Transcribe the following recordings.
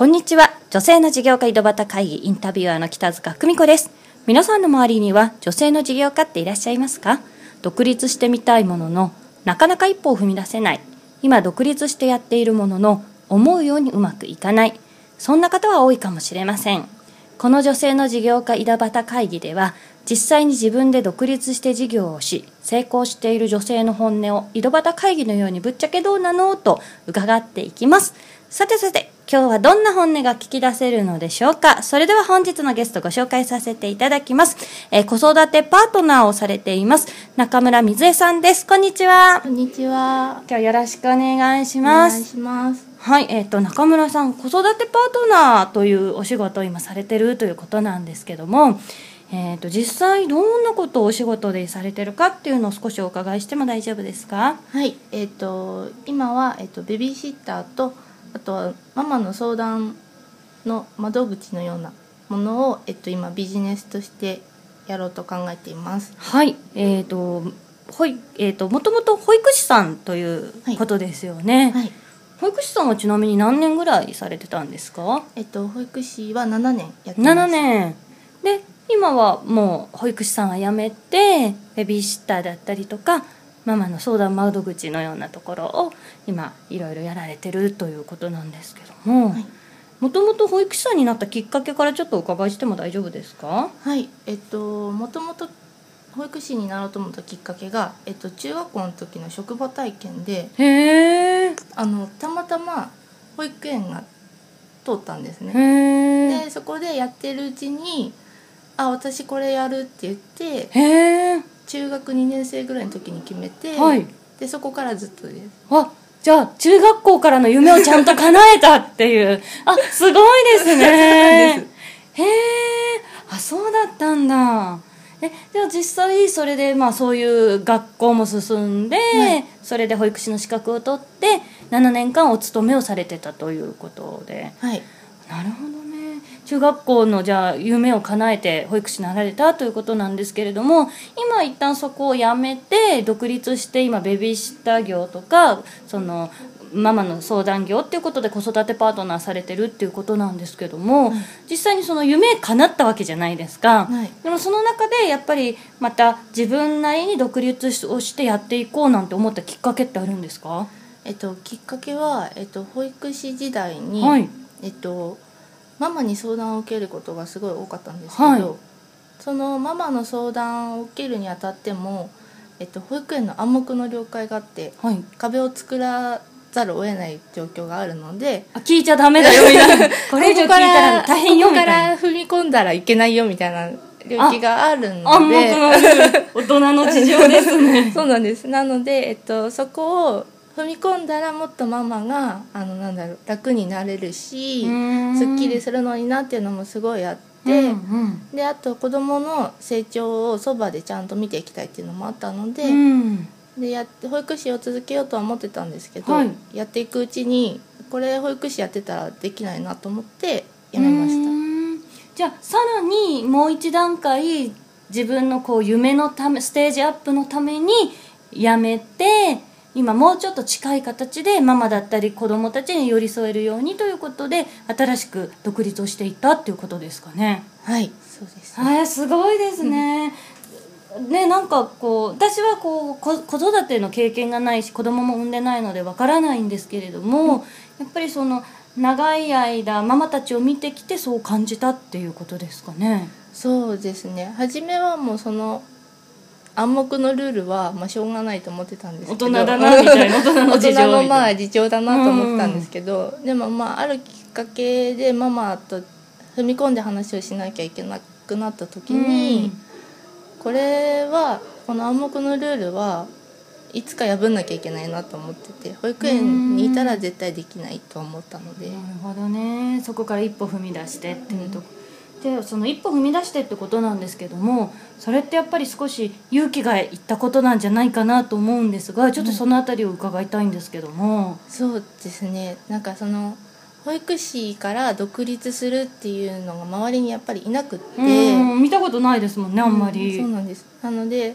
こんにちは。女性の事業家井戸端会議インタビュアーの北塚久美子です。皆さんの周りには女性の事業家っていらっしゃいますか？独立してみたいものの、なかなか一歩を踏み出せない。今独立してやっているものの、思うようにうまくいかない。そんな方は多いかもしれません。この女性の事業家井戸端会議では、実際に自分で独立して事業をし、成功している女性の本音を井戸端会議のようにぶっちゃけどうなの？と伺っていきます。さてさて、今日はどんな本音が聞き出せるのでしょうか？それでは本日のゲストご紹介させていただきます。えー子育てパートナーをされています、中村水江さんです。こんにちはこ。んにちは。今日よろしくお願いしおます。願いします。はい、えっ、と、中村さん、子育てパートナーというお仕事を今されてるということなんですけども、えっ、と、実際どんなことをお仕事でされてるかっていうのを少しお伺いしても大丈夫ですか？はい、えっ、と今はえっ、とベビーシッターとあとはママの相談の窓口のようなものをえっ、と今ビジネスとしてやろうと考えています。はい、えっ、と、ほい、えっ、と、もともと保育士さんということですよね。はい、保育士さんはちなみに何年ぐらいされてたんですか？えっ、と保育士は7年やってます。7年で今はもう保育士さんは辞めてベビーシッターだったりとかママの相談窓口のようなところを今いろいろやられてるということなんですけどもはい。もともと保育士さんになったきっかけからちょっとお伺いしても大丈夫ですか？はい、えっ、ともともと保育士になろうと思ったきっかけが、えっと中学校の時の職場体験で、へえあのたまたま保育園が通ったんですね。でそこでやってるうちに「あ私これやる」って言って中学2年生ぐらいの時に決めて、はい。でそこからずっとです。あじゃあ中学校からの夢をちゃんと叶えたっていう。あすごいですね。へえあそうだったんだ。えでは実際それでまあそういう学校も進んで、はい。それで保育士の資格を取って7年間お勤めをされてたということで。はい。なるほど。ね中学校のじゃあ夢を叶えて保育士になられたということなんですけれども今一旦そこを辞めて独立して今ベビーシッター業とかそのママの相談業っていうことで子育てパートナーされてるっていうことなんですけども、実際にその夢叶ったわけじゃないですか、はい。でもその中でやっぱりまた自分なりに独立をしてやっていこうなんて思ったきっかけってあるんですか、えっときっかけは、えっと、保育士時代に、はい。えっと、ママに相談を受けることがすごい多かったんですけど、はい。そのママの相談を受けるにあたっても、えっと、保育園の暗黙の了解があってはい、壁を作らざるを得ない状況があるのであ聞いちゃダメだよみたいな。これ以上聞いたら大変よここから踏み込んだらいけないよみたいな領域があるので。大人の事情ですね。そうなんです。なので、えっと、そこを踏み込んだらもっとママがあのなんだろう楽になれるしすっきりするのになっていうのもすごいあって、うんうんであと子どもの成長をそばでちゃんと見ていきたいっていうのもあったので,、うん。でやって保育士を続けようとは思ってたんですけど、はい。やっていくうちにこれ保育士やってたらできないなと思ってやめました。うん。じゃあさらにもう一段階自分のこう夢のためステージアップのためにやめて今もうちょっと近い形でママだったり子供たちに寄り添えるようにということで新しく独立をしていったっていうことですかね。はいそうです、えー、すごいですね。ね、なんかこう私はこうこ子育ての経験がないし子供も産んでないのでわからないんですけれども、やっぱりその長い間ママたちを見てきてそう感じたっていうことですかね。そうですね初めはもうその暗黙のルールはまあしょうがないと思ってたんですけど。大人だなみたいな 大人のまあ事情だなと思ってたんですけど、でもまああるきっかけでママと踏み込んで話をしなきゃいけなくなった時に、これはこの暗黙のルールはいつか破んなきゃいけないなと思ってて保育園にいたら絶対できないと思ったので、なるほどね。そこから一歩踏み出してっていうと、でその一歩踏み出してってことなんですけどもそれってやっぱり少し勇気がいったことなんじゃないかなと思うんですがちょっとそのあたりを伺いたいんですけども、そうですね。なんかその保育士から独立するっていうのが周りにやっぱりいなくって、うん見たことないですもんねあんまり、うんそうなんです。なので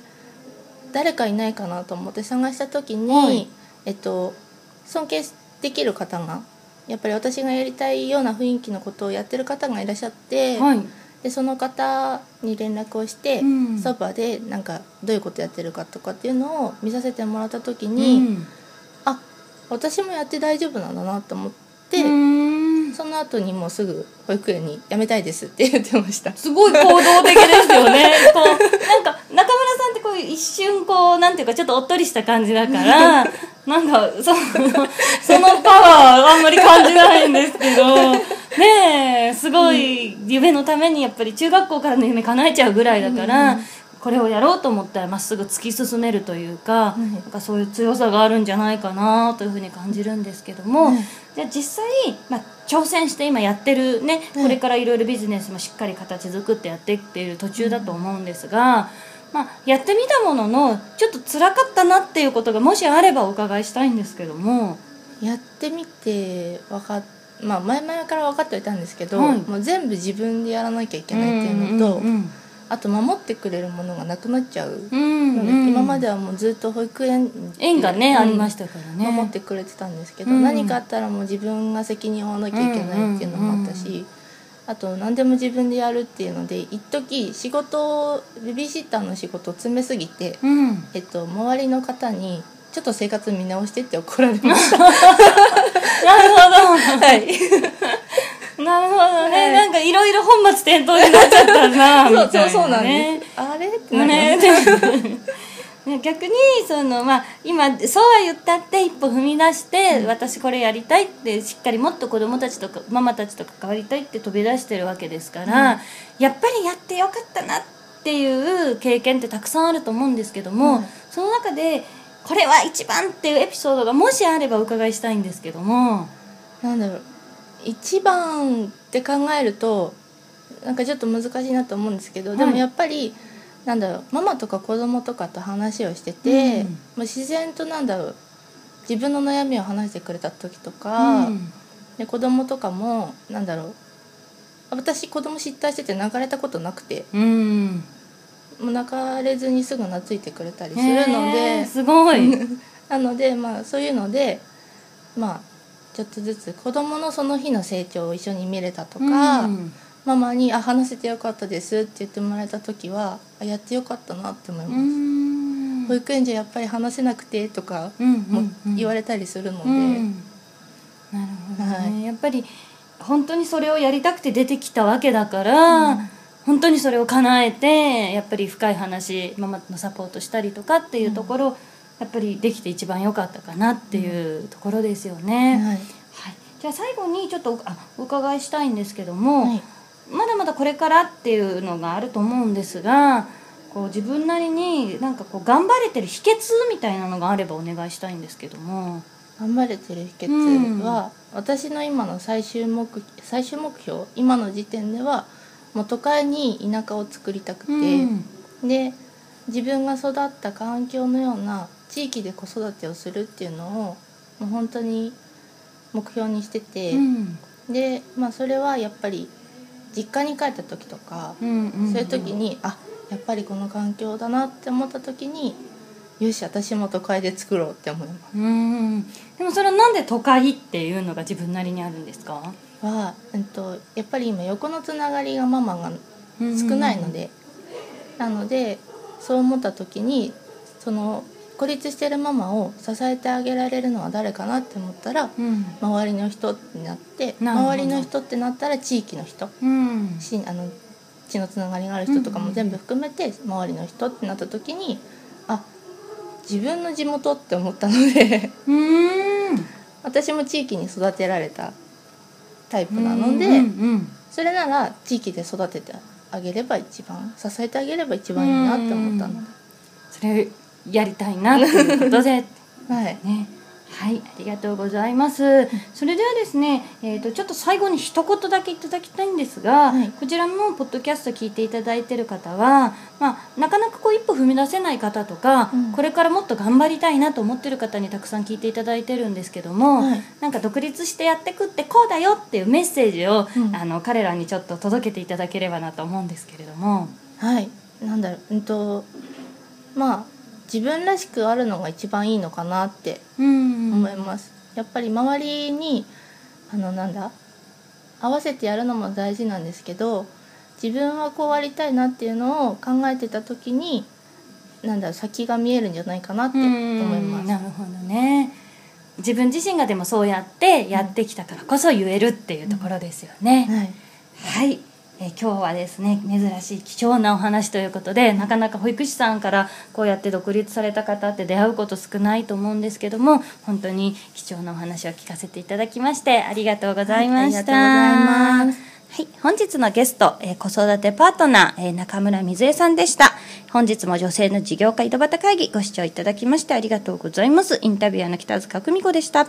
誰かいないかなと思って探した時に、はい。えっと尊敬できる方がやっぱり私がやりたいような雰囲気のことをやってる方がいらっしゃって、はい。でその方に連絡をして、うん。そばでなんかどういうことやってるかとかっていうのを見させてもらった時に、うん。あ私もやって大丈夫なんだなと思って、その後にもうすぐ保育園に辞めたいですって言ってました。すごい行動的ですよね。こう。なんか中一瞬こうなんていうかちょっとおっとりした感じだから なんかそのそのパワーはあんまり感じないんですけど ねえすごい夢のためにやっぱり中学校からの夢叶えちゃうぐらいだから、これをやろうと思ったらまっすぐ突き進めるというか,、いなんかそういう強さがあるんじゃないかなというふうに感じるんですけども、はいじゃあ実際、まあ、挑戦して今やってるね、はいこれからいろいろビジネスもしっかり形作ってやっていっている途中だと思うんですが、まあ、やってみたもののちょっと辛かったなっていうことがもしあればお伺いしたいんですけども。やってみて分かっまあ前々から分かってはいたんですけど、はい。もう全部自分でやらなきゃいけないっていうのと、うんうんあと守ってくれるものがなくなっちゃううんうんので、うん。今まではもうずっと保育園縁がね、うん。ありましたからね。守ってくれてたんですけど、うん。何かあったらもう自分が責任を負わなきゃいけないっていうのもあったし、うんうんあと何でも自分でやるっていうので一時仕事をベビーシッターの仕事を詰めすぎて、うん。えっと、周りの方にちょっと生活見直してって怒られました。なるほはい。どなるほどね、はい。なんかいろいろ本末転倒になっちゃったなみそうたいな、ね、そうそうなんです。あれ？ってなりねます。ね逆にその、まあ、今そうは言ったって一歩踏み出して、私これやりたいってしっかりもっと子供たちとかママたちと関わりたいって飛び出してるわけですから、やっぱりやってよかったなっていう経験ってたくさんあると思うんですけども、はいその中でこれは一番っていうエピソードがもしあればお伺いしたいんですけども。なんだろう。一番って考えるとなんかちょっと難しいなと思うんですけど、はい。でもやっぱりなんだろうママとか子供とかと話をしてて、うん。もう自然となんだろう自分の悩みを話してくれた時とか、うん。で子供とかもなんだろう私子供失態してて泣かれたことなくてうん。もう泣かれずにすぐ懐いてくれたりするので。すごい。なのでまあそういうのでまあちょっとずつ子供のその日の成長を一緒に見れたとか、うんママに「あ話せてよかったです」って言ってもらえた時はあやってよかったなって思います、うん。保育園じゃやっぱり話せなくてとかうんもうんうん。言われたりするので、うん。なるほどね、はやっぱり本当にそれをやりたくて出てきたわけだから、うん。本当にそれを叶えてやっぱり深い話ママのサポートしたりとかっていうところ、やっぱりできて一番良かったかなっていうところですよね。はい。はい、じゃあ最後にちょっとあお伺いしたいんですけども、はいこれからっていうのがあると思うんですがこう自分なりになんかこう頑張れてる秘訣みたいなのがあればお願いしたいんですけども。頑張れてる秘訣は、私の今の最終目最終目標今の時点ではもう都会に田舎を作りたくて、うん。で自分が育った環境のような地域で子育てをするっていうのをもう本当に目標にしてて、うん。で、まあ、それはやっぱり実家に帰った時とか、うんうんそういう時にあやっぱりこの環境だなって思った時によし私も都会で作ろうって思いまうんでもそれはなんで都会っていうのが自分なりにあるんですか？すは、えっと、やっぱり今横のつながりがママが少ないので、なのでそう思った時にその孤立してるママを支えてあげられるのは誰かなって思ったらうん。周りの人になって周りの人ってなったら地域の人うん。しあの血のつながりがある人とかも全部含めて周りの人ってなった時にあ自分の地元って思ったのでうん。私も地域に育てられたタイプなので、うんうんそれなら地域で育ててあげれば一番支えてあげれば一番いいなって思ったので、それやりたいなということで。はい、ね。はい。ありがとうございます。それではですね、えー、とちょっと最後に一言だけいただきたいんですが、はい。こちらのポッドキャスト聞いていただいてる方は、まあ、なかなかこう一歩踏み出せない方とか、うん。これからもっと頑張りたいなと思ってる方にたくさん聞いていただいてるんですけども、はい。なんか独立してやってくってこうだよっていうメッセージを、うん。あの彼らにちょっと届けていただければなと思うんですけれども。はい、なんだろう。うんとまあ自分らしくあるのが一番いいのかなってうん。思います、やっぱり周りにあのなんだ合わせてやるのも大事なんですけど自分はこうありたいなっていうのを考えてた時になんだろう先が見えるんじゃないかなって思います。なるほどね。自分自身がでもそうやってやってきたからこそ言えるっていうところですよね、はい、はい、えー今日はですね珍しい貴重なお話ということでなかなか保育士さんからこうやって独立された方って出会うこと少ないと思うんですけども本当に貴重なお話を聞かせていただきましてありがとうございました、はいはい、本日のゲスト、えー子育てパートナー、えー中村水江さんでした。本日も女性の事業家井戸端会議ご視聴いただきましてありがとうございます。インタビュアーの北塚久美子でした。